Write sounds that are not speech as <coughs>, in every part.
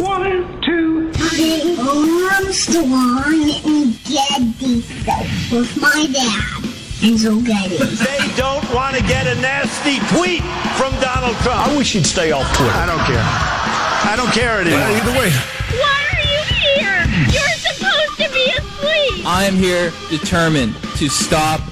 One, two, three. Armstrong and Getty with my dad. Hazel Getty. They don't want to get a nasty tweet from Donald Trump. I wish he'd stay off Twitter. I don't care. I don't care anymore. Well, either way. Why are you here? You're supposed to be asleep. I am here determined to stop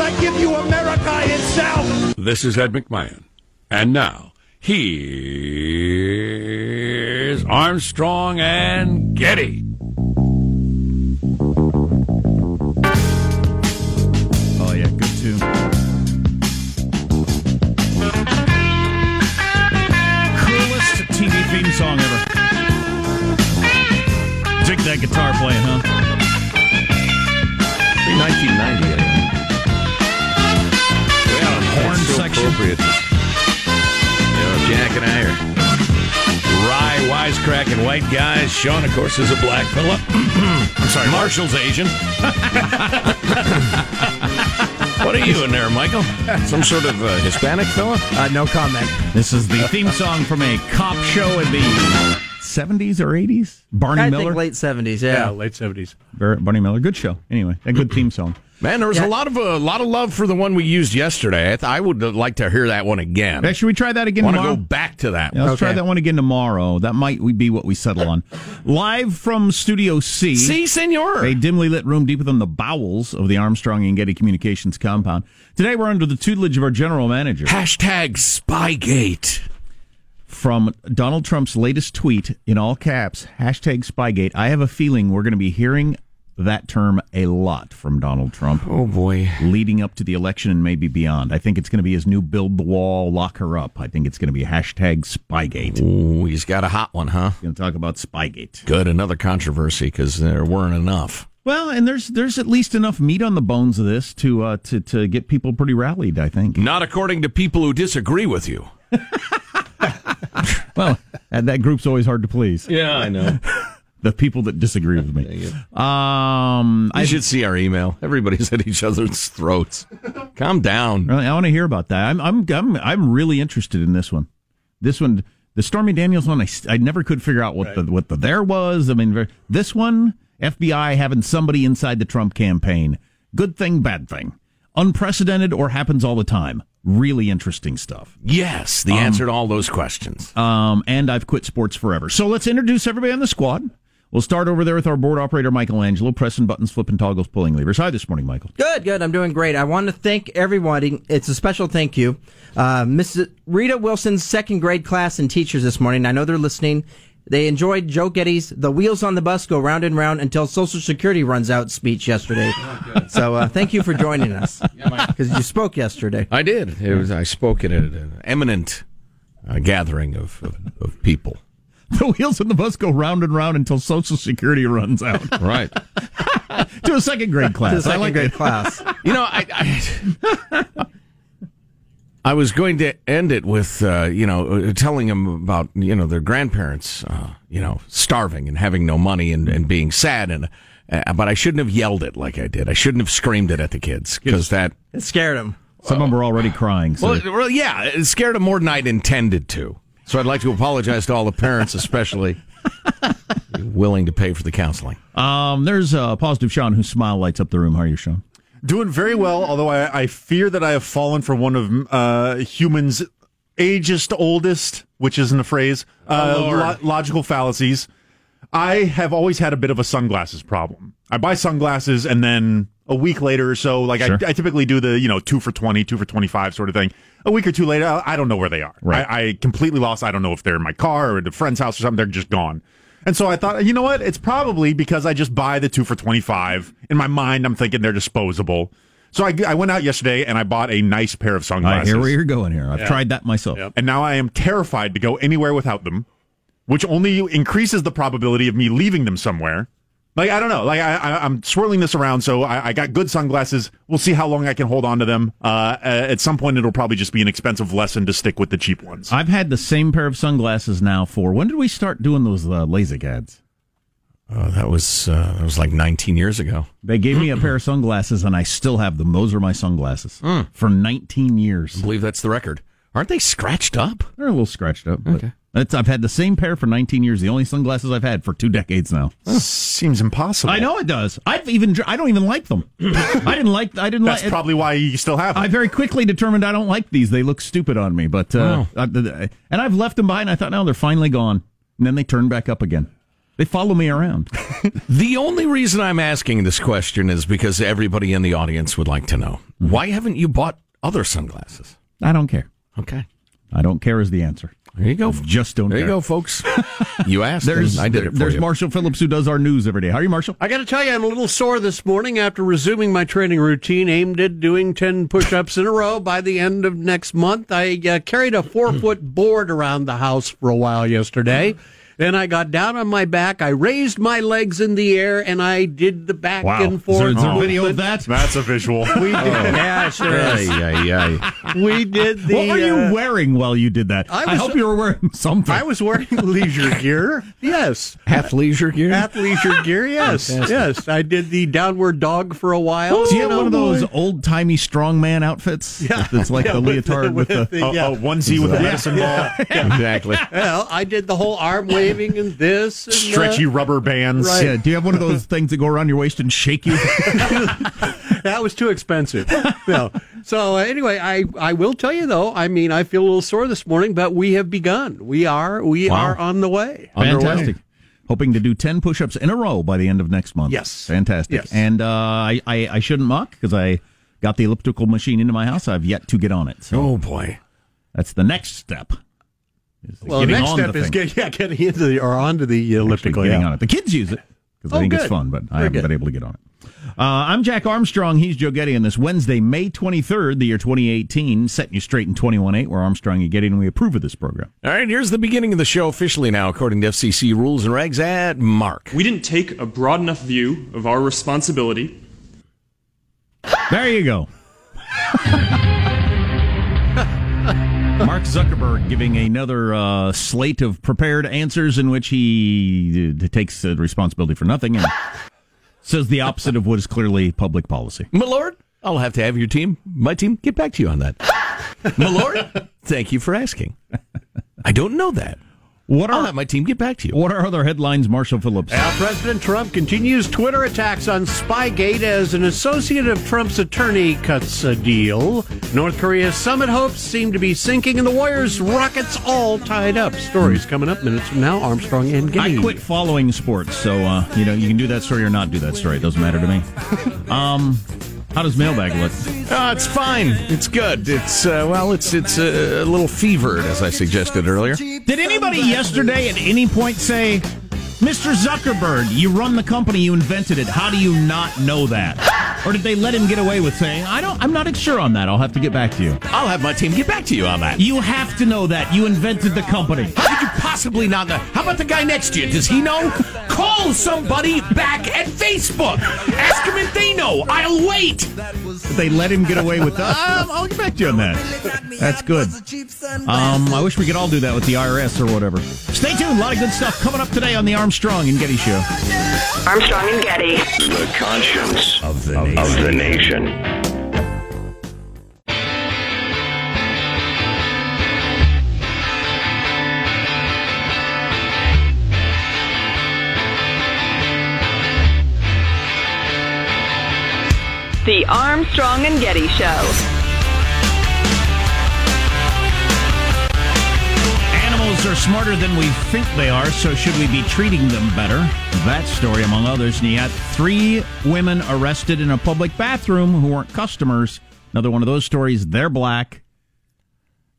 I give you America itself. This is Ed McMahon. And now, here's Armstrong and Getty. Oh, yeah, good tune. Coolest TV theme song ever. Dig that guitar playing, huh? 1990, so appropriate. You know, Jack and I are wry, wisecracking white guys. Sean, of course, is a black fella. <clears throat> I'm sorry, Marshall's Asian. <laughs> what are you in there, Michael? Some sort of uh, Hispanic fella? Uh, no comment. This is the theme song from a cop show in the 70s or 80s. Barney I Miller. think late 70s, yeah. Yeah, late 70s. Bar- Barney Miller. Good show. Anyway, a good theme song. Man, there was Yeah. a lot of a lot of love for the one we used yesterday. I, th- I would uh, like to hear that one again. Hey, should we try that again want to go back to that. Yeah, let's try that one again tomorrow. That might be what we settle on. Live from Studio C. C, senor. A dimly lit room deep within the bowels of the Armstrong and Getty Communications compound. Today we're under the tutelage of our general manager. Hashtag Spygate. From Donald Trump's latest tweet in all caps, hashtag Spygate, I have a feeling we're going to be hearing that term a lot from Donald Trump. Oh boy. Leading up to the election and maybe beyond. I think it's going to be his new build the wall, lock her up. I think it's going to be hashtag Spygate. Ooh, he's got a hot one, huh? Going to talk about Spygate. Good, another controversy because there weren't enough. Well, and there's there's at least enough meat on the bones of this to uh, to to get people pretty rallied. I think. Not according to people who disagree with you. <laughs> well, and that group's always hard to please. Yeah, I know. <laughs> the people that disagree with me. Um, I should see our email. Everybody's at each other's throats. Calm down. Really, I want to hear about that. I'm I'm I'm I'm really interested in this one. This one, the Stormy Daniels one, I, I never could figure out what right. the what the there was. I mean, this one, FBI having somebody inside the Trump campaign. Good thing, bad thing. Unprecedented or happens all the time. Really interesting stuff. Yes, the um, answer to all those questions. Um, and I've quit sports forever. So let's introduce everybody on the squad. We'll start over there with our board operator, Michelangelo, pressing buttons, flipping toggles, pulling levers. Hi this morning, Michael. Good, good. I'm doing great. I want to thank everybody. It's a special thank you. Uh, Mrs. Rita Wilson's second grade class and teachers this morning. I know they're listening. They enjoyed Joe Getty's "The Wheels on the Bus Go Round and Round Until Social Security Runs Out" speech yesterday. <laughs> so uh, thank you for joining us <laughs> because you spoke yesterday. I did. It was. I spoke at an eminent uh, gathering of, of, of people. <laughs> The wheels on the bus go round and round until Social Security runs out. Right. to a second grade class. To a second like grade it. class. You know, I, I I was going to end it with, uh, you know, uh, telling them about, you know, their grandparents, uh, you know, starving and having no money and, and being sad. And, uh, but I shouldn't have yelled it like I did. I shouldn't have screamed it at the kids because that it scared them. Some of them were already crying. So. Well, well, yeah, it scared them more than I'd intended to. So I'd like to apologize to all the parents, especially <laughs> willing to pay for the counseling. Um, there's a positive Sean whose smile lights up the room. How are you, Sean? Doing very well, although I, I fear that I have fallen for one of uh, humans' ageist oldest, which isn't a phrase, uh, oh, lo- logical fallacies. I have always had a bit of a sunglasses problem. I buy sunglasses and then a week later or so, like sure. I, I, typically do the, you know, two for 20, two for 25 sort of thing. A week or two later, I, I don't know where they are. Right. I, I, completely lost. I don't know if they're in my car or at a friend's house or something. They're just gone. And so I thought, you know what? It's probably because I just buy the two for 25. In my mind, I'm thinking they're disposable. So I, I went out yesterday and I bought a nice pair of sunglasses. I hear where you're going here. I've yeah. tried that myself. Yep. And now I am terrified to go anywhere without them, which only increases the probability of me leaving them somewhere. Like I don't know. Like I, I am swirling this around. So I, I, got good sunglasses. We'll see how long I can hold on to them. Uh, at some point, it'll probably just be an expensive lesson to stick with the cheap ones. I've had the same pair of sunglasses now for when did we start doing those uh, LASIK ads? Uh, that was uh, that was like 19 years ago. They gave me a <clears throat> pair of sunglasses, and I still have them. Those are my sunglasses mm. for 19 years. I believe that's the record. Aren't they scratched up? They're a little scratched up. Okay. I've had the same pair for 19 years. The only sunglasses I've had for two decades now. Seems impossible. I know it does. I've even I don't even like them. I didn't like. I didn't. That's like, probably why you still have. Them. I very quickly determined I don't like these. They look stupid on me. But uh, oh. I, and I've left them behind. I thought, no, they're finally gone. And then they turn back up again. They follow me around. <laughs> the only reason I'm asking this question is because everybody in the audience would like to know mm-hmm. why haven't you bought other sunglasses? I don't care. Okay. I don't care is the answer. There you go. Just don't. There care. you go, folks. <laughs> You asked. there's I did it. there's you. Marshall Phillips who does our news every day. How are you, Marshall? I got to tell you, I'm a little sore this morning after resuming my training routine aimed at doing ten push-ups in a row by the end of next month. I uh, carried a four-foot board around the house for a while yesterday. Then I got down on my back. I raised my legs in the air and I did the back wow. and forth. Is there a video of that? That's a visual. <laughs> We did. Oh. Yeah, sure is. Yeah, <laughs> yeah. We did the. What were you uh, wearing while you did that? I, was, I hope you were wearing <laughs> something. I was wearing leisure gear. Yes. Half leisure gear. Half leisure gear. Yes. yes. I did the downward dog for a while. Do you have one of those old timey strongman outfits? Yeah. It's like yeah, the leotard with, the, with the, the yeah. onesie with a medicine ball. exactly. Well, I did the whole arm waving and this. And Stretchy that. rubber bands. Right. Yeah. Do you have one of those <laughs> things that go around your waist and shake you? <laughs> that was too expensive. no. So uh, anyway, I, I will tell you though. I mean, I feel a little sore this morning, but we have begun. We are we wow. are on the way. Fantastic. Underway. Hoping to do ten push-ups in a row by the end of next month. Yes. Fantastic. Yes. And uh, I, I I shouldn't mock because I got the elliptical machine into my house. I've yet to get on it. So oh boy, that's the next step. Well, the next step is get, yeah, getting into the or onto the elliptical. Getting yeah. on it. The kids use it because I Oh, think it's fun, but I haven't good. been able to get on it. Uh, I'm Jack Armstrong. He's Joe Getty on this Wednesday, May 23rd, the year 2018, setting you straight in 21.8. We're Armstrong and Getty, and we approve of this program. All right, here's the beginning of the show officially now, according to FCC rules and regs. At Mark. We didn't take a broad enough view of our responsibility. There you go. <laughs> Mark Zuckerberg giving another uh, slate of prepared answers in which he uh, takes uh, responsibility for nothing and <laughs> says the opposite of what is clearly public policy. My lord, I'll have to have your team, my team, get back to you on that. <laughs> My lord, thank you for asking. I don't know that. What I'll are have my team get back to you. what are other headlines, Marshall Phillips? Now, President Trump continues Twitter attacks on Spygate as an associate of Trump's attorney cuts a deal. North Korea's summit hopes seem to be sinking, and the Warriors' rockets all tied up. Stories coming up minutes from now. Armstrong and Getty. I quit following sports, so uh, you know you can do that story or not do that story. It doesn't matter to me. <laughs> Um, how does mailbag look? Uh, it's fine. It's good. It's uh, well, it's it's uh, a little fevered, as I suggested earlier. Did anybody yesterday at any point say, Mr. Zuckerberg, you run the company, you invented it. How do you not know that? Or did they let him get away with saying, I don't I'm not sure on that. I'll have to get back to you. I'll have my team get back to you on that. You have to know that. You invented the company. How could you possibly not know? How about the guy next to you? Does he know? Call somebody back at Facebook. Ask them if they know. I'll wait. They let him get away with that. Um, I'll get back to you on that. That's good. Um, I wish we could all do that with the IRS or whatever. Stay tuned. A lot of good stuff coming up today on the Armstrong and Getty Show. Armstrong and Getty. The conscience of the nation. Of the nation. The Armstrong and Getty Show. Are smarter than we think they are, so should we be treating them better? That story, among others. And yet, three women arrested in a public bathroom who weren't customers. Another one of those stories. They're black.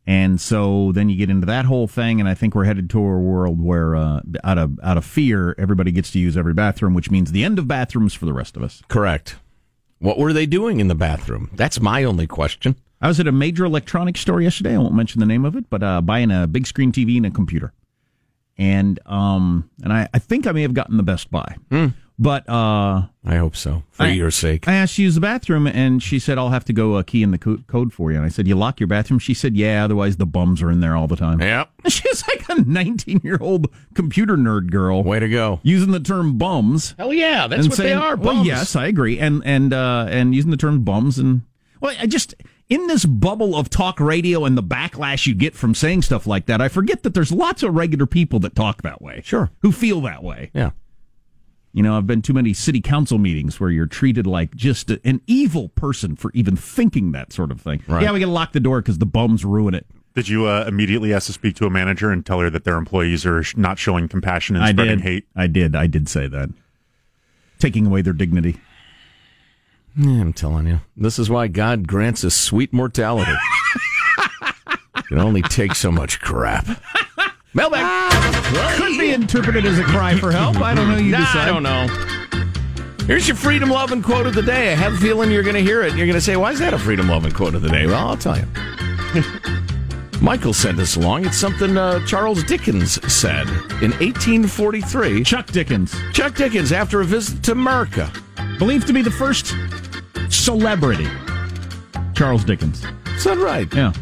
And so then you get into that whole thing, and I think we're headed to a world where, uh, out of out of fear, everybody gets to use every bathroom, which means the end of bathrooms for the rest of us. Correct. What were they doing in the bathroom? That's my only question. I was at a major electronics store yesterday. I won't mention the name of it, but uh, buying a big screen TV and a computer. And um, and I, I think I may have gotten the Best Buy, but uh, I hope so, for I- your sake. I asked to use the bathroom, and she said, "I'll have to go uh, key in the co- code for you." And I said, "You lock your bathroom?" She said, "Yeah, otherwise the bums are in there all the time." Yep. <laughs> She's like a 19 year old computer nerd girl. Way to go. Using the term bums. Hell yeah, that's what they saying- are. Well, yes, I agree, and and uh, and using the term bums and well, I just in this bubble of talk radio and the backlash you get from saying stuff like that, I forget that there's lots of regular people that talk that way. Sure. who feel that way. Yeah. You know, I've been too many city council meetings where you're treated like just a- an evil person for even thinking that sort of thing. Right. Yeah, we got to lock the door because the bums ruin it. Did you uh, immediately ask to speak to a manager and tell her that their employees are not showing compassion and I spreading did. hate? I did. I did say that. Taking away their dignity. Yeah, I'm telling you. This is why God grants us sweet mortality. <laughs> can only take so much crap. Mailbag. Could be interpreted as a cry for help. I don't know. You Nah, decide. I don't know. Here's your freedom loving quote of the day. I have a feeling you're going to hear it. You're going to say, why is that a freedom loving quote of the day? Well, I'll tell you. <laughs> Michael sent this along. It's something uh, Charles Dickens said in 1843. Chuck Dickens. Chuck Dickens, after a visit to America. Believed to be the first celebrity. Charles Dickens. Is that right? Yeah.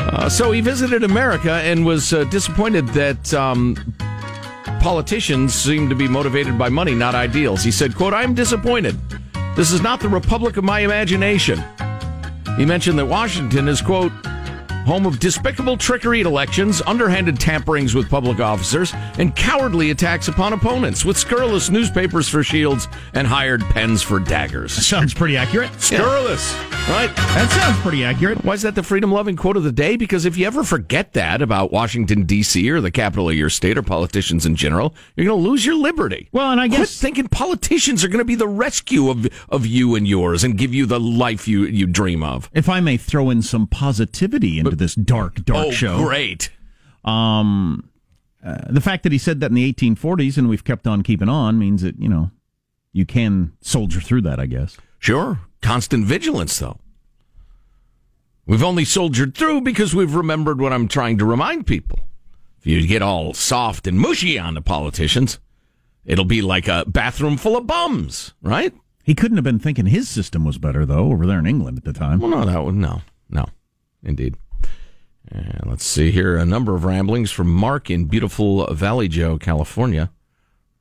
Uh, so he visited America and was uh, disappointed that um, politicians seem to be motivated by money, not ideals. He said, quote, I'm disappointed. This is not the republic of my imagination. He mentioned that Washington is, quote, home of despicable trickery at elections, underhanded tamperings with public officers, and cowardly attacks upon opponents, with scurrilous newspapers for shields and hired pens for daggers. Sounds pretty accurate. <laughs> Scurrilous, right? That sounds pretty accurate. Why is that the freedom loving quote of the day? Because if you ever forget that about Washington, D.C., or the capital of your state, or politicians in general, you're going to lose your liberty. Well, and I Quit guess thinking politicians are going to be the rescue of, of you and yours and give you the life you, you dream of. if I may throw in some positivity into this dark, dark oh, show. great. Um, uh, the fact that he said that in the 1840s and we've kept on keeping on means that you know you can soldier through that. I guess. Sure, constant vigilance though. We've only soldiered through because we've remembered what I'm trying to remind people. If you get all soft and mushy on the politicians, it'll be like a bathroom full of bums, right? He couldn't have been thinking his system was better though over there in England at the time. Well, no, that would no, no, indeed. And let's see here a number of ramblings from Mark in beautiful Vallejo, California.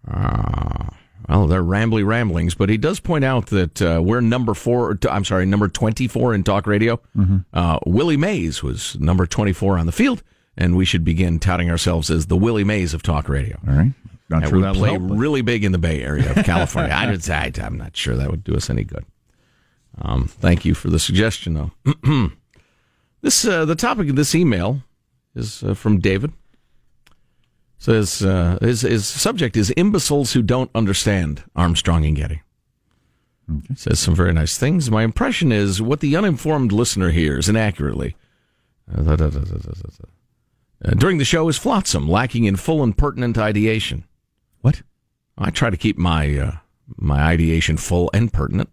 Uh, well, they're rambly ramblings, but he does point out that uh, we're number four. I'm sorry, number twenty-four in talk radio. Mm-hmm. Uh, Willie Mays was number twenty-four on the field, and we should begin touting ourselves as the Willie Mays of talk radio. All right, not and sure play help, but- really big in the Bay Area of <laughs> California. I would say I'm not sure that would do us any good. Um, thank you for the suggestion, though. <clears throat> this uh, the topic of this email is uh, from David. Says uh, his his subject is imbeciles who don't understand Armstrong and Getty. Says some very nice things. My impression is what the uninformed listener hears inaccurately. Uh. Uh, during the show is flotsam, lacking in full and pertinent ideation. What? I try to keep my uh, my ideation full and pertinent,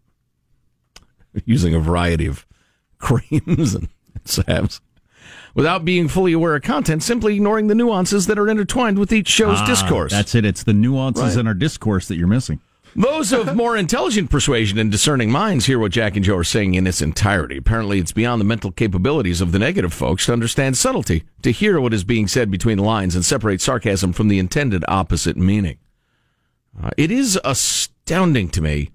<laughs> using a variety of <laughs> creams and <laughs> salves, without being fully aware of content, simply ignoring the nuances that are intertwined with each show's Ah, discourse. That's it. It's the nuances Right. in our discourse that you're missing. Those of more intelligent persuasion and discerning minds hear what Jack and Joe are saying in its entirety. Apparently, it's beyond the mental capabilities of the negative folks to understand subtlety, to hear what is being said between the lines, and separate sarcasm from the intended opposite meaning. Uh, it is astounding to me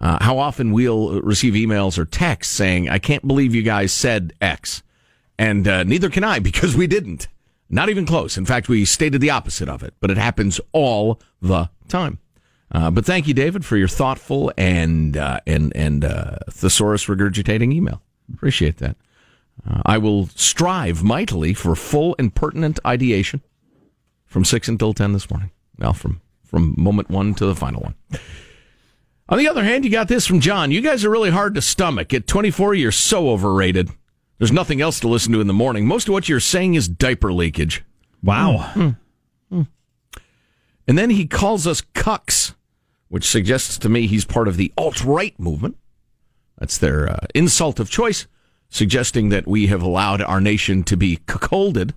uh, how often we'll receive emails or texts saying, I can't believe you guys said X. And uh, neither can I <laughs> because we didn't. Not even close. In fact, we stated the opposite of it, but it happens all the time. Uh, but thank you, David, for your thoughtful and uh, and and uh, thesaurus regurgitating email. Appreciate that. Uh, I will strive mightily for full and pertinent ideation from six until ten this morning. Well, from from moment one to the final one. On the other hand, you got this from John. You guys are really hard to stomach. At 24, you're so overrated. There's nothing else to listen to in the morning. Most of what you're saying is diaper leakage. Wow. Hmm. Hmm. And then he calls us cucks, which suggests to me he's part of the alt right movement. That's their uh, insult of choice, suggesting that we have allowed our nation to be cuckolded,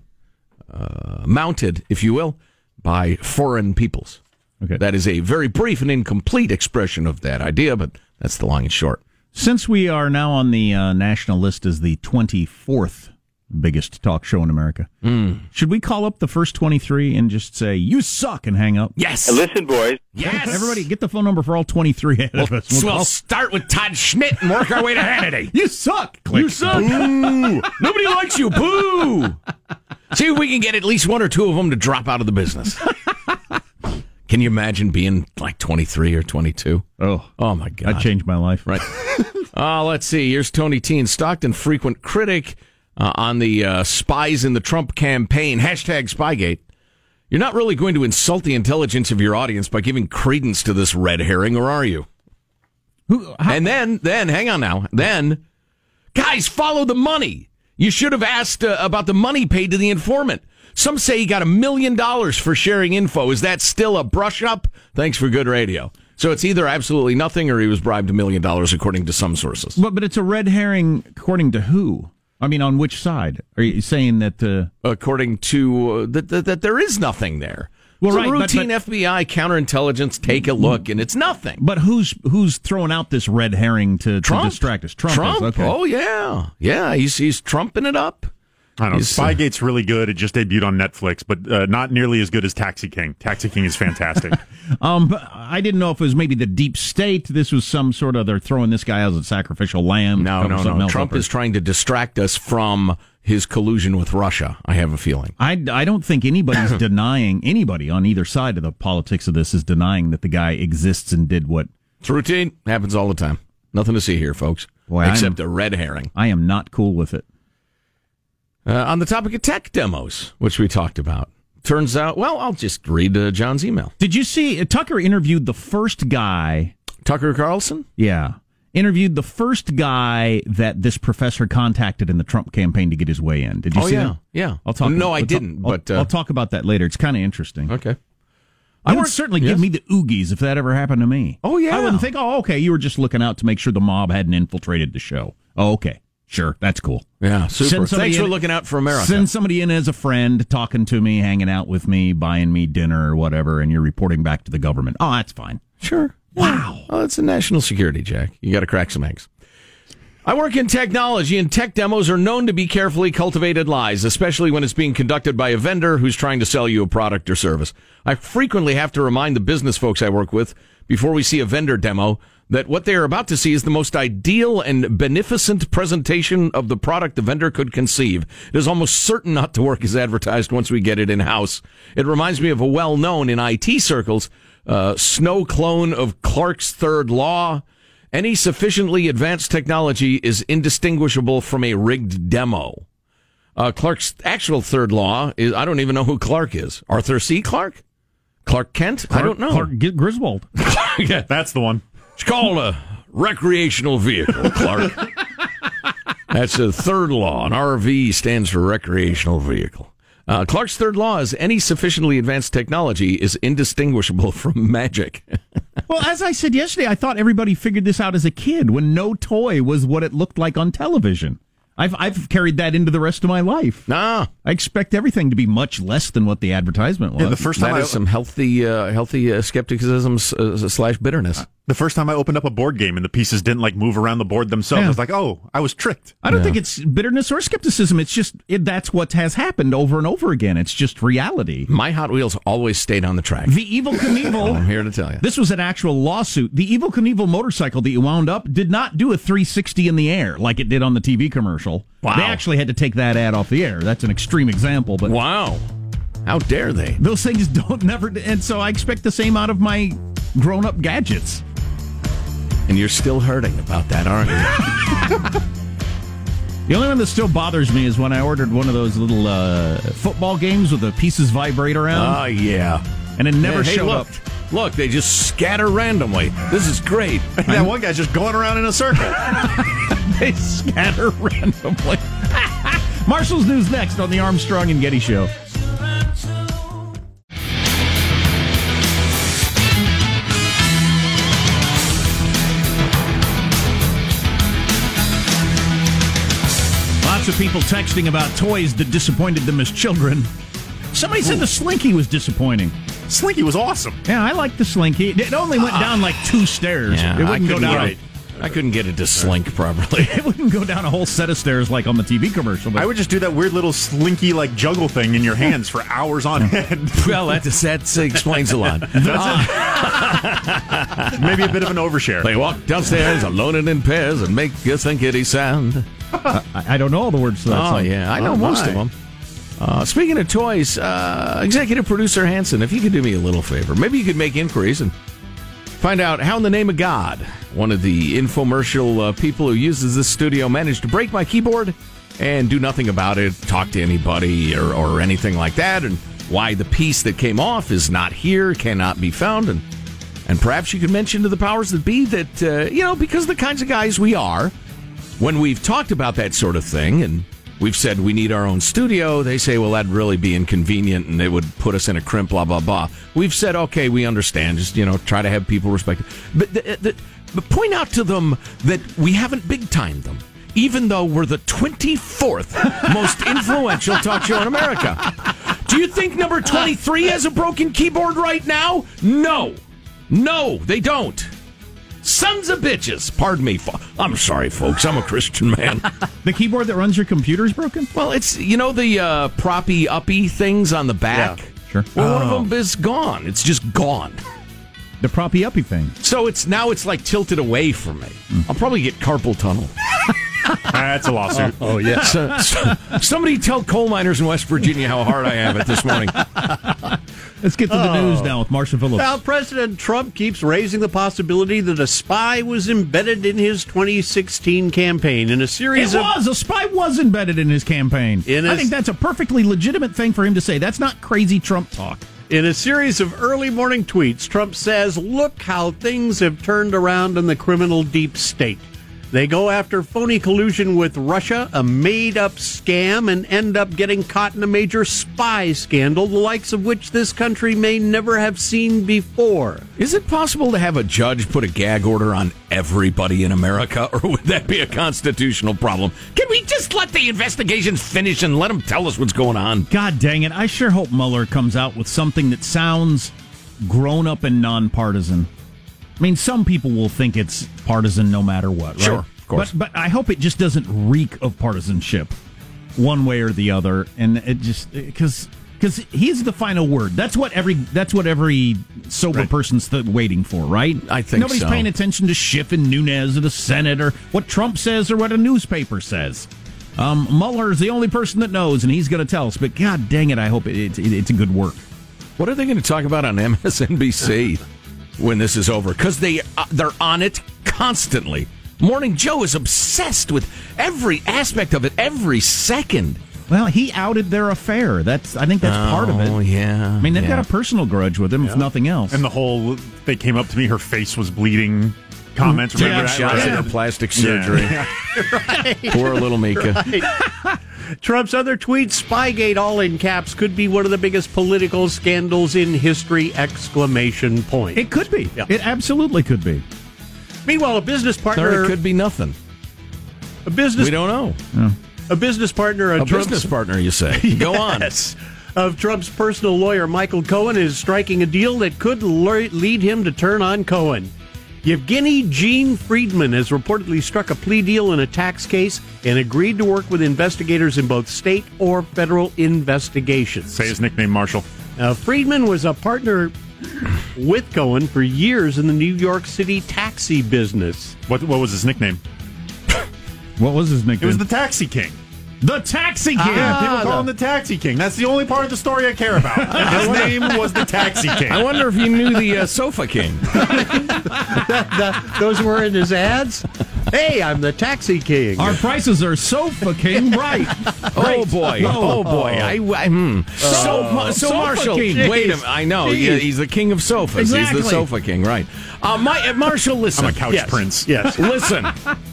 uh, mounted, if you will, by foreign peoples. Okay. That is a very brief and incomplete expression of that idea, but that's the long and short. Since we are now on the uh, national list as the 24th biggest talk show in America, Hmm. should we call up the first 23 and just say, you suck and hang up? Yes. Listen, boys. Yes. Everybody get the phone number for all 23 ahead of us. We'll, call- start with Todd Schnitt and work our way to Hannity. <laughs> you suck. Click. You suck. Boo. Nobody likes you. Boo. See if we can get at least one or two of them to drop out of the business. <laughs> Can you imagine being like 23 or 22? Oh, oh my God. That changed my life. Right. <laughs> uh, let's see. Here's Tony T. in Stockton, frequent critic uh, on the uh, spies in the Trump campaign. Hashtag Spygate. You're not really going to insult the intelligence of your audience by giving credence to this red herring, or are you? Who? and then, then, hang on now. Then, guys, follow the money. You should have asked uh, about the money paid to the informant. Some say he got a million dollars for sharing info. Is that still a brush up? Thanks for good radio. So it's either absolutely nothing or he was bribed a million dollars, according to some sources. But, but it's a red herring according to who? I mean, on which side? Are you saying that? Uh... According to uh, that, that, that there is nothing there. Well, right, routine but- FBI counterintelligence take a look, and it's nothing. But who's who's throwing out this red herring to, Trump? to distract us? Trump. Trump. Is, okay. Oh yeah, yeah. He's he's trumping it up. I don't know. He's, uh, Spygate's really good. It just debuted on Netflix, but uh, not nearly as good as Taxi King. Taxi King is fantastic. <laughs> Um, I didn't know if it was maybe the deep state. This was some sort of they're throwing this guy as a sacrificial lamb. No, no, no. else Trump is trying to distract us from his collusion with Russia. I have a feeling. I, I don't think anybody's <coughs> denying anybody on either side of the politics of this is denying that the guy exists and did what. It's routine. Happens all the time. Nothing to see here, folks. Boy, except I'm- a red herring. I am not cool with it. Uh, on the topic of tech demos, which we talked about, turns out. Well, I'll just read uh, John's email. Did you see uh, Tucker interviewed the first guy? Tucker Carlson. Yeah, interviewed the first guy that this professor contacted in the Trump campaign to get his way in. Did you Oh, see yeah. that? Yeah. I'll talk. No, I I'll didn't, I'll- but, uh, I'll talk about that later. It's kind of interesting. Okay. I would certainly yes. give me the oogies if that ever happened to me. Oh, yeah. I wouldn't think, oh, okay, you were just looking out to make sure the mob hadn't infiltrated the show. Oh, okay, sure, that's cool. Yeah, super. Thanks for in- looking out for America. Send somebody in as a friend, talking to me, hanging out with me, buying me dinner or whatever, and you're reporting back to the government. Oh, that's fine. Sure. Wow. Well, it's a national security, Jack. You got to crack some eggs. I work in technology, and tech demos are known to be carefully cultivated lies, especially when it's being conducted by a vendor who's trying to sell you a product or service. I frequently have to remind the business folks I work with before we see a vendor demo that what they are about to see is the most ideal and beneficent presentation of the product the vendor could conceive. It is almost certain not to work as advertised once we get it in house. It reminds me of a well known in IT circles uh, snowclone of Clarke's third law. Any sufficiently advanced technology is indistinguishable from a rigged demo. Uh, Clarke's actual third law is I don't even know who Clark is. Arthur C. Clarke? Clark Kent? I don't know. Clark Griswold. <laughs> yeah. That's the one. It's called a recreational vehicle, Clark. <laughs> That's the third law. An RV stands for recreational vehicle. Uh, Clarke's third law is any sufficiently advanced technology is indistinguishable from magic. <laughs> Well, as I said yesterday, I thought everybody figured this out as a kid when no toy was what it looked like on television. I've I've carried that into the rest of my life. Nah, I expect everything to be much less than what the advertisement was. Yeah, the first time That I, is some healthy, uh, healthy uh, skepticism uh, slash bitterness. The first time I opened up a board game and the pieces didn't like move around the board themselves, Yeah. I was like, oh, I was tricked. I don't think it's bitterness or skepticism. It's just it, that's what has happened over and over again. It's just reality. My Hot Wheels always stayed on the track. The Evel Knievel. <laughs> I'm here to tell you. This was an actual lawsuit. The Evel Knievel motorcycle that you wound up did not do a 360 in the air like it did on the TV commercial. Wow. They actually had to take that ad off the air. That's an extreme example, but Wow. How dare they? those things <laughs> don't never. And so I expect the same out of my grown-up gadgets. And you're still hurting about that, aren't you? <laughs> The only one that still bothers me is when I ordered one of those little uh, football games with the pieces vibrate around, Oh, yeah. and it never Hey, showed look, up. Look, they just scatter randomly. This is great. <laughs> that one guy's just going around in a circle. <laughs> They scatter randomly. Marshall's news next on the Armstrong and Getty Show. Lots of people texting about toys that disappointed them as children. Somebody said the Slinky was disappointing. Slinky was awesome. Yeah, I like the Slinky. It only went down like two stairs. Yeah, it wouldn't go down. get it. I couldn't get it to slink <laughs> properly. It wouldn't go down a whole set of stairs like on the TV commercial. But I would just do that weird little slinky like juggle thing in your hands for hours on end. <laughs> well, that, that explains a lot. <laughs> Maybe a bit of an overshare. They walk downstairs alone and in pairs and make you think itty sound. <laughs> I, I don't know all the words to that Oh, song. yeah. I know Oh, most of them. Uh, speaking of toys, uh, executive producer Hanson, if you could do me a little favor, maybe you could make inquiries and find out how, in the name of God, one of the infomercial uh, people who uses this studio managed to break my keyboard and do nothing about it, talk to anybody or, or anything like that, and why the piece that came off is not here, cannot be found, and and perhaps you could mention to the powers that be that uh, you know because the kinds of guys we are, when we've talked about that sort of thing and we've said we need our own studio, they say, well, that'd really be inconvenient and it would put us in a crimp, blah, blah, blah. We've said, okay, we understand. Just, you know, try to have people respect it. But, the, the, but point out to them that we haven't big timed them. Even though we're the 24th <laughs> most influential talk show in America. Do you think number 23 has a broken keyboard right now? No. No, they don't. Sons of bitches. Pardon me. I'm sorry, folks. I'm a Christian man. <laughs> The keyboard that runs your computer is broken? well, it's, you know, the uh, proppy uppy things on the back? Yeah. Sure. Well, one Oh. of them is gone. It's just gone. The proppy uppy thing. So it's now it's like tilted away from me. I'll probably get carpal tunnel. <laughs> That's a lawsuit. Oh yeah. So, so- somebody tell coal miners in West Virginia how hard I have it this morning. <laughs> Let's get to the news oh. now with Marshall Phillips. Well, President Trump keeps raising the possibility that a spy was embedded in his 2016 campaign in a It series of. was. A spy was embedded in his campaign. In I think that's a perfectly legitimate thing for him to say. That's not crazy Trump talk. In a series of early morning tweets, Trump says, Look how things have turned around in the criminal deep state. They go after phony collusion with Russia, a made up scam, and end up getting caught in a major spy scandal, the likes of which this country may never have seen before. Is it possible to have a judge put a gag order on everybody in America, <laughs> or would that be a constitutional problem? Can we just let the investigations finish and let them tell us what's going on? God dang it. I sure hope Mueller comes out with something that sounds grown up and nonpartisan. I mean, some people will think it's partisan no matter what, right? Sure, of course. But, but I hope it just doesn't reek of partisanship one way or the other. And it just, because. Because he's the final word. That's what every. That's what every sober Right. person's th- waiting for, right? I think nobody's so. paying attention to Schiff and Nunes or the Senate or what Trump says or what a newspaper says. Um, Mueller's the only person that knows, and he's going to tell us. But God dang it, I hope it, it, it's a good work. What are they going to talk about on MSNBC <laughs> when this is over? Because they uh, they're on it constantly. Morning Joe is obsessed with every aspect of it, every second. Well, he outed their affair. That's I think that's part of it. Oh yeah. I mean, they've yeah. got a personal grudge with him, if nothing else. And the whole they came up to me, her face was bleeding. Comments, Taking remember that? shots <laughs> Right. at the plastic surgery. Poor little Mika. Trump's other tweet, Spygate, all in caps, could be one of the biggest political scandals in history! Exclamation point. it could be. Yeah. It absolutely could be. Meanwhile, a business partner, it could be nothing. a business, We don't know. a business partner, A of Trump's, business partner, you say? <laughs> Go on. Yes. Of Trump's personal lawyer, Michael Cohen, is striking a deal that could le- lead him to turn on Cohen. Yevgeny Gene Freidman has reportedly struck a plea deal in a tax case and agreed to work with investigators in both state or federal investigations. Say his nickname, Marshall. Uh, Freidman was a partner with Cohen for years in the New York City taxi business. What what was his nickname? What was his nickname? It was the Taxi King. The Taxi King. Yeah, people call him the Taxi King. That's the only part of the story I care about. <laughs> his name was the Taxi King. I wonder if he knew the uh, Sofa King. <laughs> That- those were in his ads. Hey, I'm the taxi king. Our prices are Sofa King, right. <laughs> Oh boy! Oh boy! I, I hmm. so Ma- so Sofa Marshall. King. Wait a minute! I know. Jeez. Yeah, he's the king of sofas. He's the sofa king, right? Uh, my, uh, Marshall, listen. I'm a couch Yes. prince. Yes. listen,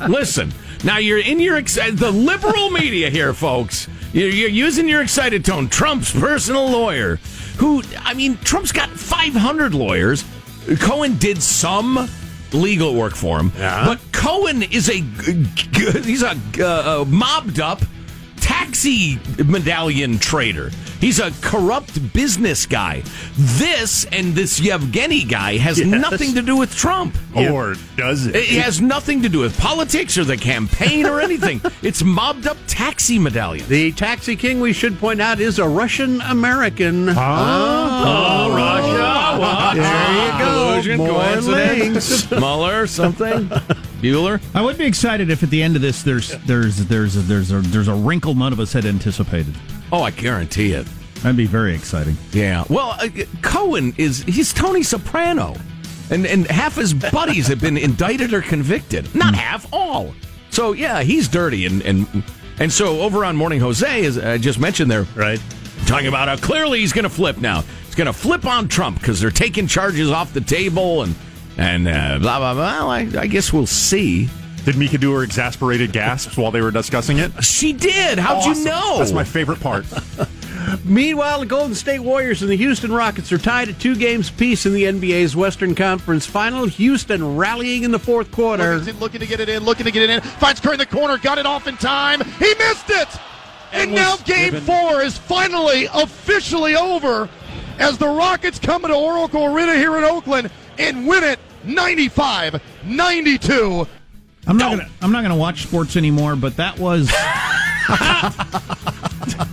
listen. Now you're in your ex- the liberal media here, folks. You're, you're using your excited tone. Trump's personal lawyer, who I mean, Trump's got 500 lawyers. Cohen did some legal work for him, Yeah. but Cohen is a g- g- he's a uh, mobbed up taxi medallion trader. He's a corrupt business guy. This and this Yevgeny guy has Yes. nothing to do with Trump. Or does it? It has nothing to do with politics or the campaign or anything. <laughs> it's mobbed up taxi medallion. The taxi king, we should point out, is a Russian American. Oh, ah. ah. ah, Russia. There you go. More coincidence. <laughs> Mueller, something. <laughs> Bueller. I would be excited if at the end of this there's there's there's a, there's a there's a wrinkle none of us had anticipated. Oh, I guarantee it. That'd be very exciting. Yeah. Well, uh, Cohen is he's Tony Soprano, and and half his buddies have been indicted or convicted. Not half, all. So yeah, he's dirty, and and and so over on Morning Jose, as I just mentioned there, Right. talking about how clearly he's going to flip now. He's going to flip on Trump because they're taking charges off the table and and uh, blah blah blah. Well, I, I guess we'll see. Did Mika do her exasperated gasps while they were discussing it? She did. How'd Awesome. you know? That's my favorite part. <laughs> Meanwhile, the Golden State Warriors and the Houston Rockets are tied at two games apiece in the NBA's Western Conference Final. Houston rallying in the fourth quarter. Looking, looking to get it in, looking to get it in. Finds Curry in the corner, got it off in time. He missed it! And, And now game given- four is finally officially over as the Rockets come to Oracle Arena here in Oakland and win it 95 92. I'm not gonna I'm not gonna watch sports anymore, but that was <laughs>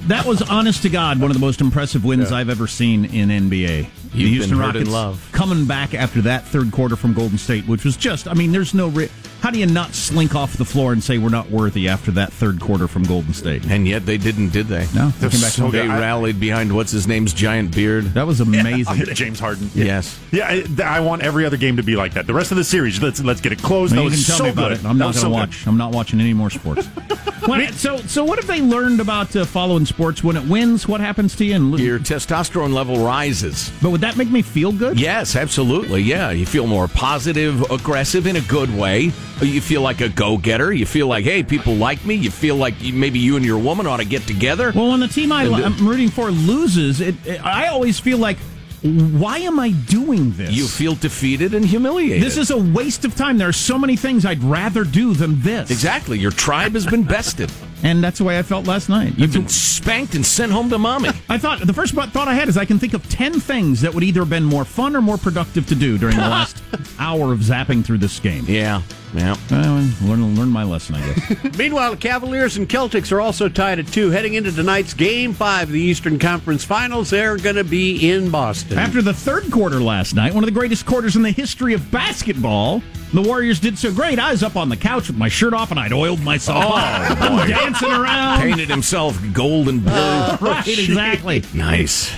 that was honest to God one of the most impressive wins I've ever seen in NBA. You've Houston been Rockets in love. Coming back after that third quarter from Golden State, which was just, I mean, there's no. Re- how do you not slink off the floor and say we're not worthy after that third quarter from Golden State? And yet they didn't, did they? No, they came back so they rallied behind what's his name's giant beard. That was amazing. <laughs> James Harden. Yes. Yeah, I, I want every other game to be like that. The rest of the series, let's let's get it closed. Well, that you was can tell so me about good. it. I'm That not going to so watch. I'm not watching any more sports. <laughs> What- so, so what have they learned about uh, following sports? When it wins, what happens to you? And Your testosterone level rises. But would that make me feel good? Yes, absolutely. Yeah, you feel more positive, aggressive in a good way. You feel like a go-getter. You feel like, hey, people like me. You feel like maybe you and your woman ought to get together. Well, when the team I, And, uh, I'm rooting for loses, it, it, I always feel like, why am I doing this? You feel defeated and humiliated. This is a waste of time. There are so many things I'd rather do than this. exactly. Your tribe has been <laughs> bested. And that's the way I felt last night. You've been spanked and sent home to mommy. <laughs> I thought the first thought I had is I can think of ten things that would either have been more fun or more productive to do during the <laughs> last hour of zapping through this game. Yeah, yeah. Well, learn learn my lesson, I guess. <laughs> Meanwhile, the Cavaliers and Celtics are also tied at two. Heading into tonight's Game 5 of the Eastern Conference Finals, they're going to be in Boston. After the third quarter last night, one of the greatest quarters in the history of basketball, the Warriors did so great. I was up on the couch with my shirt off and I'd oiled myself Oh, up. <laughs> I'm dancing around. Painted himself gold and blue. <laughs> right, exactly. Nice.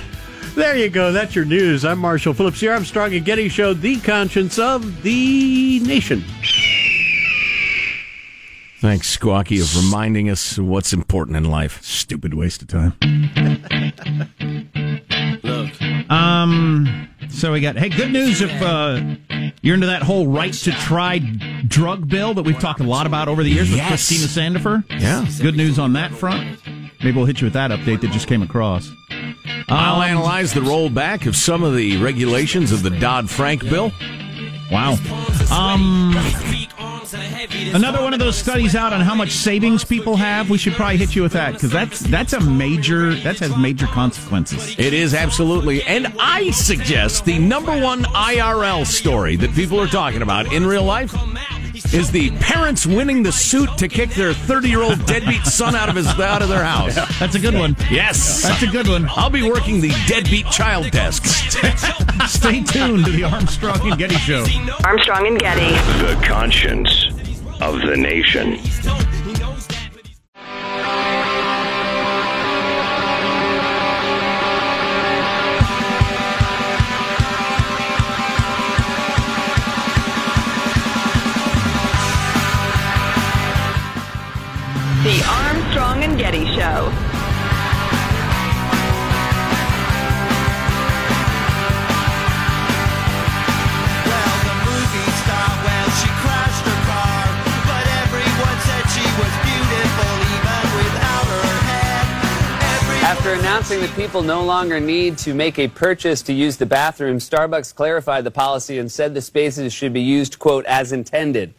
There you go. That's your news. I'm Marshall Phillips, the Armstrong and Getty Show, the conscience of the nation. Thanks, Squawky, of reminding us what's important in life. Stupid waste of time. Look. Um. So we got hey, good news if uh, you're into that whole right to try drug bill that we've talked a lot about over the years with Yes. Christina Sandifer. Yeah. Good news on that front. Maybe we'll hit you with that update that just came across. I'll Um, analyze the rollback of some of the regulations of the Dodd Frank bill. Wow. Um, another one of those studies out on how much savings people have. We should probably hit you with that because that's that's a major that has major consequences. It is absolutely. And I suggest the number one IRL story that people are talking about in real life is the parents winning the suit to kick their 30 year old deadbeat son out of his out of their house. <laughs> That's a good one. Yes. That's a good one. I'll be working the deadbeat child desk. <laughs> Stay tuned to the Armstrong and Getty Show. Armstrong and Getty. The conscience of the nation. After announcing that people no longer need to make a purchase to use the bathroom, Starbucks clarified the policy and said the spaces should be used, quote, as intended.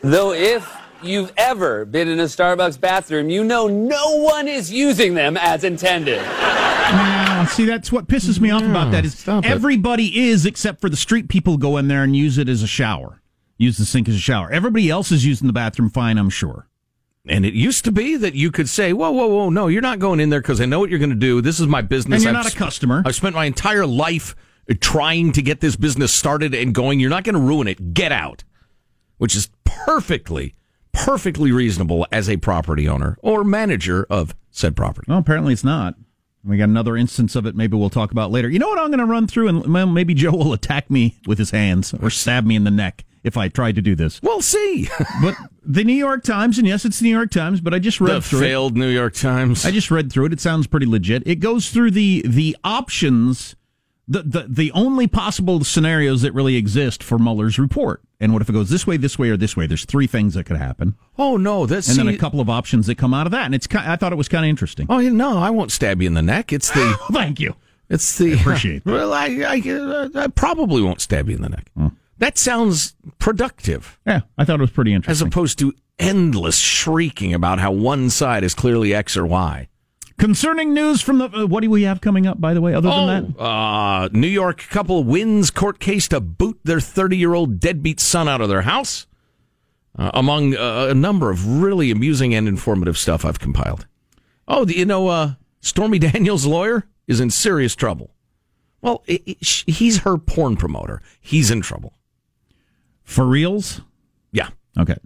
Though if you've ever been in a Starbucks bathroom, you know no one is using them as intended. Yeah, see, that's what pisses me off about that is everybody is except for the street people go in there and use it as a shower, use the sink as a shower. Everybody else is using the bathroom fine, I'm sure. And it used to be that you could say, whoa, whoa, whoa, no, you're not going in there because I know what you're going to do. This is my business. And you're I've not a sp- customer. I've spent my entire life uh, trying to get this business started and going. You're not going to ruin it. Get out. Which is perfectly, perfectly reasonable as a property owner or manager of said property. Well, apparently it's not. We got another instance of it. Maybe we'll talk about later. You know what? I'm going to run through, and maybe Joe will attack me with his hands or stab me in the neck if I try to do this. We'll see. <laughs> but the New York Times, and yes, it's the New York Times, but I just read the through failed New York Times. I just read through it. It sounds pretty legit. It goes through the the options, the the the only possible scenarios that really exist for Mueller's report. And what if it goes this way, this way, or this way? There's three things that could happen, oh, no. That's and then a couple of options that come out of that. And it's ki- I thought it was kind of interesting. Oh, no, I won't stab you in the neck. It's the. <laughs> Thank you. It's the. appreciate that. Well, I, I, uh, I probably won't stab you in the neck. That sounds productive. Yeah, I thought it was pretty interesting. as opposed to endless shrieking about how one side is clearly X or Y. Concerning news from the uh, what do we have coming up? By the way, other than that, uh, New York couple wins court case to boot their 30 year old deadbeat son out of their house, uh, among uh, a number of really amusing and informative stuff I've compiled. Oh, you know, uh, Stormy <laughs> Daniels' lawyer is in serious trouble. Well, it, it, sh- he's her porn promoter. He's in trouble. For reals? Yeah. Okay.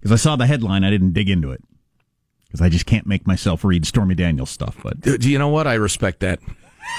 Because I saw the headline, I didn't dig into it. Because I just can't make myself read Stormy Daniels stuff. But Do, do you know what? I respect that.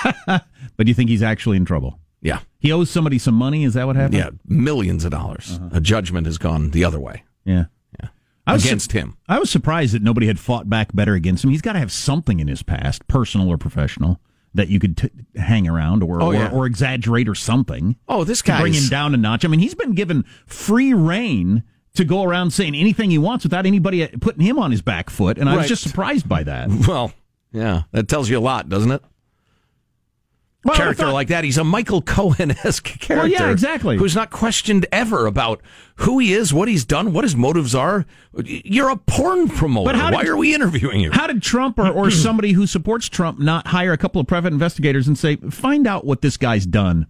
<laughs> but do you think he's actually in trouble? Yeah. He owes somebody some money. Is that what happened? Yeah, millions of dollars. Uh-huh. A judgment has gone the other way. Yeah. Yeah. I was Against him. I was surprised that nobody had fought back better against him. He's got to have something in his past, personal or professional, that you could t- hang around or, Oh, or, yeah. or exaggerate or something. Oh, this to bring him down a notch. I mean, he's been given free reign to go around saying anything he wants without anybody uh, putting him on his back foot, and I was just surprised by that. <laughs> Well, yeah, that tells you a lot, doesn't it? Well, character thought- like that. He's a Michael Cohen esque <laughs> character. Well, yeah, exactly. Who's not questioned ever about who he is, what he's done, what his motives are. You're a porn promoter. But how Why did- are we interviewing you? How did Trump or, or <clears throat> somebody who supports Trump not hire a couple of private investigators and say, find out what this guy's done?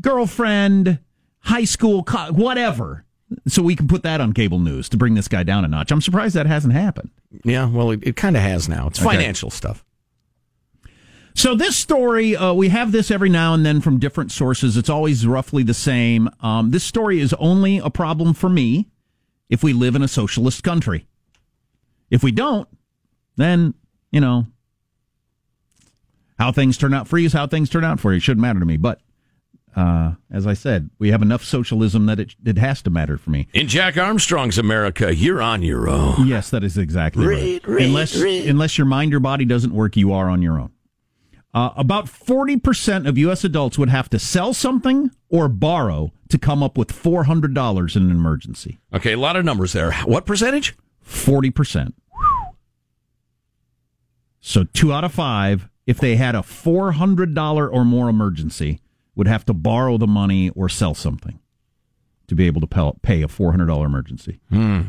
Girlfriend, high school, co- whatever. So we can put that on cable news to bring this guy down a notch. I'm surprised that hasn't happened. Yeah, well, it, it kind of has now. It's Okay. financial stuff. So this story, uh, we have this every now and then from different sources. It's always roughly the same. Um, this story is only a problem for me if we live in a socialist country. If we don't, then you know how things turn out for you is how things turn out for you. It shouldn't matter to me. But uh, as I said, we have enough socialism that it it has to matter for me. In Jack Armstrong's America, you're on your own. Yes, that is exactly Read, right. read, unless read. unless your mind or body doesn't work, you are on your own. Uh, about forty percent of U.S. adults would have to sell something or borrow to come up with four hundred dollars in an emergency. Okay, a lot of numbers there. What percentage? Forty percent. So two out of five, if they had a four hundred dollar or more emergency, would have to borrow the money or sell something to be able to pay- a four hundred dollar emergency. Hmm.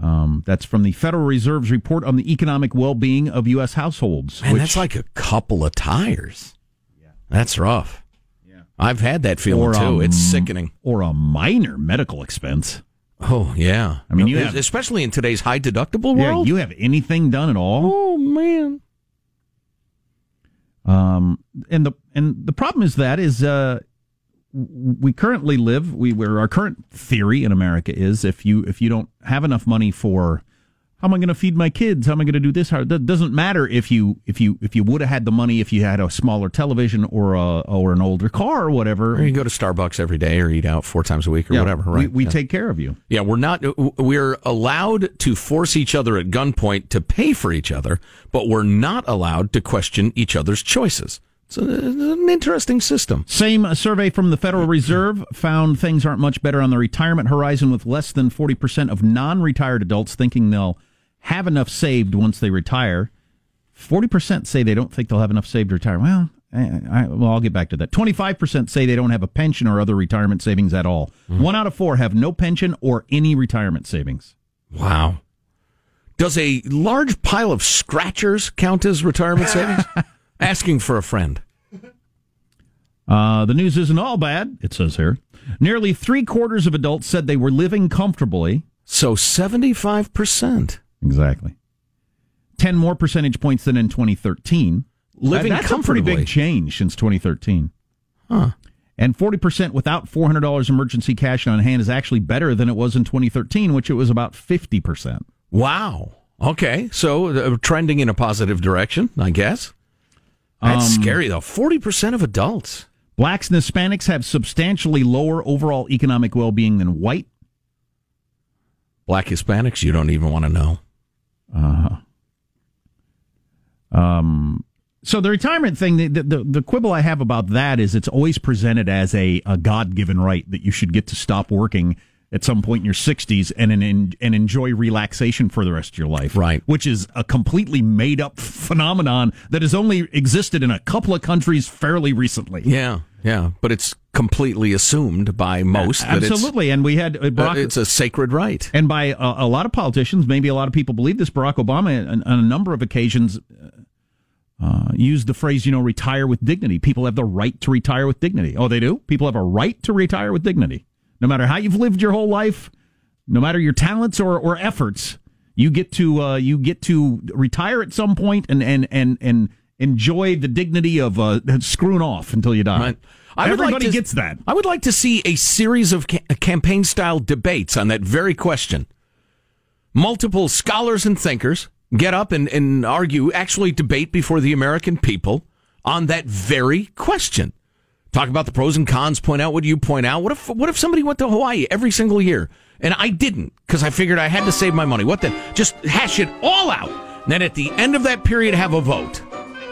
Um, that's from the Federal Reserve's report on the economic well-being of U.S. households. Man, which- that's like a couple of tires. Yeah. That's rough. Yeah. I've had that feeling too. a it's sickening. Or a minor medical expense. Oh, yeah. I mean, you have- especially in today's high deductible Yeah, world. you have anything done at all? oh, man. Um, and the and the problem is that is uh, we currently live we where our current theory in America is if you if you don't have enough money for how am I going to feed my kids? How am I going to do this? How that doesn't matter if you if you if you would have had the money if you had a smaller television or a or an older car or whatever. Or you go to Starbucks every day or eat out four times a week or Yeah, whatever, we- right? We, Yeah. take care of you. Yeah, we're not. We're allowed to force each other at gunpoint to pay for each other, but we're not allowed to question each other's choices. It's, an interesting system. Same uh, survey from the Federal Reserve found things aren't much better on the retirement horizon, with less than 40% of non retired adults thinking they'll have enough saved once they retire. 40% say they don't think they'll have enough saved to retire. Well, I, I, well, I'll get back to that. 25% say they don't have a pension or other retirement savings at all. One out of four have no pension or any retirement savings. Wow. Does a large pile of scratchers count as retirement savings? <laughs> Asking for a friend. Uh, the news isn't all bad, it says here. Nearly three quarters of adults said they were living comfortably. So 75%. Exactly. 10 more percentage points than in 2013. Living That's a pretty big change since 2013. Huh. And 40% without $400 emergency cash on hand is actually better than it was in 2013, which it was about 50%. Wow. Okay. So uh, trending in a positive direction, I guess. That's Um, scary, though. 40% of adults. Blacks and Hispanics have substantially lower overall economic well being than white. Black Hispanics, you don't even want to know. Uh, um, so the retirement thing, the, the the quibble I have about that is it's always presented as a, a God given right that you should get to stop working at some point in your 60s and and and enjoy relaxation for the rest of your life. Right. Which is a completely made up phenomenon that has only existed in a couple of countries fairly recently. Yeah, yeah. But it's completely assumed by most that Absolutely, and we had uh, uh, Barack, it's a sacred right. and by a, a lot of politicians, maybe a lot of people believe this. Barack Obama, on, on a number of occasions, uh, used the phrase, you know, retire with dignity. People have the right to retire with dignity. Oh, they do? People have a right to retire with dignity. No matter how you've lived your whole life, no matter your talents or, or efforts, you get to uh, you get to retire at some point and and and and enjoy the dignity of uh, screwing off until you die. Right. I would Everybody like to, gets that. I would like to see a series of ca- campaign style debates on that very question. Multiple scholars and thinkers get up and, and argue, actually debate before the American people on that very question. Talk about the pros and cons, point out what you point out. What if what if somebody went to Hawaii every single year and I didn't because I figured I had to save my money? What then? Just hash it all out. And then at the end of that period, have a vote.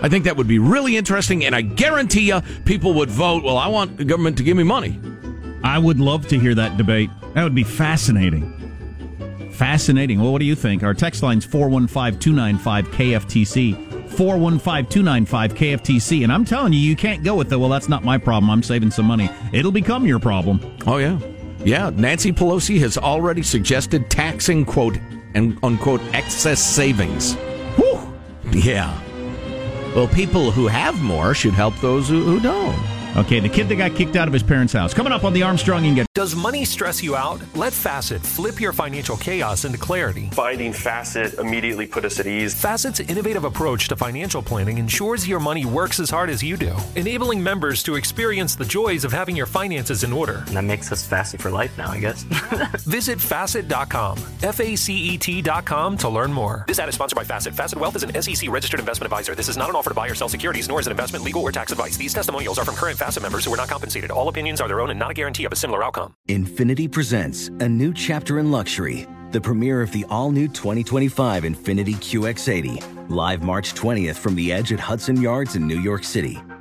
I think that would be really interesting, and I guarantee you, people would vote. Well, I want the government to give me money. I would love to hear that debate. That would be fascinating. Fascinating. Well, what do you think? Our text line's 415 295 KFTC. 415 295 KFTC. And I'm telling you, you can't go with the, well, that's not my problem. I'm saving some money. It'll become your problem. Oh, yeah. Yeah. Nancy Pelosi has already suggested taxing, quote, and unquote, excess savings. Whew. Yeah. Well, people who have more should help those who, who don't. Okay, the kid that got kicked out of his parents' house. Coming up on the Armstrong and Get. Does money stress you out? Let Facet flip your financial chaos into clarity. Finding Facet immediately put us at ease. Facet's innovative approach to financial planning ensures your money works as hard as you do, enabling members to experience the joys of having your finances in order. And that makes us Facet for life now, I guess. <laughs> Visit Facet.com, F A C E T.com to learn more. This ad is sponsored by Facet. Facet Wealth is an SEC registered investment advisor. This is not an offer to buy or sell securities, nor is it investment, legal, or tax advice. These testimonials are from current Facet members who are not compensated. All opinions are their own and not a guarantee of a similar outcome. Infiniti presents a new chapter in luxury, the premiere of the all new 2025 Infiniti QX80, live March 20th from the edge at Hudson Yards in New York City,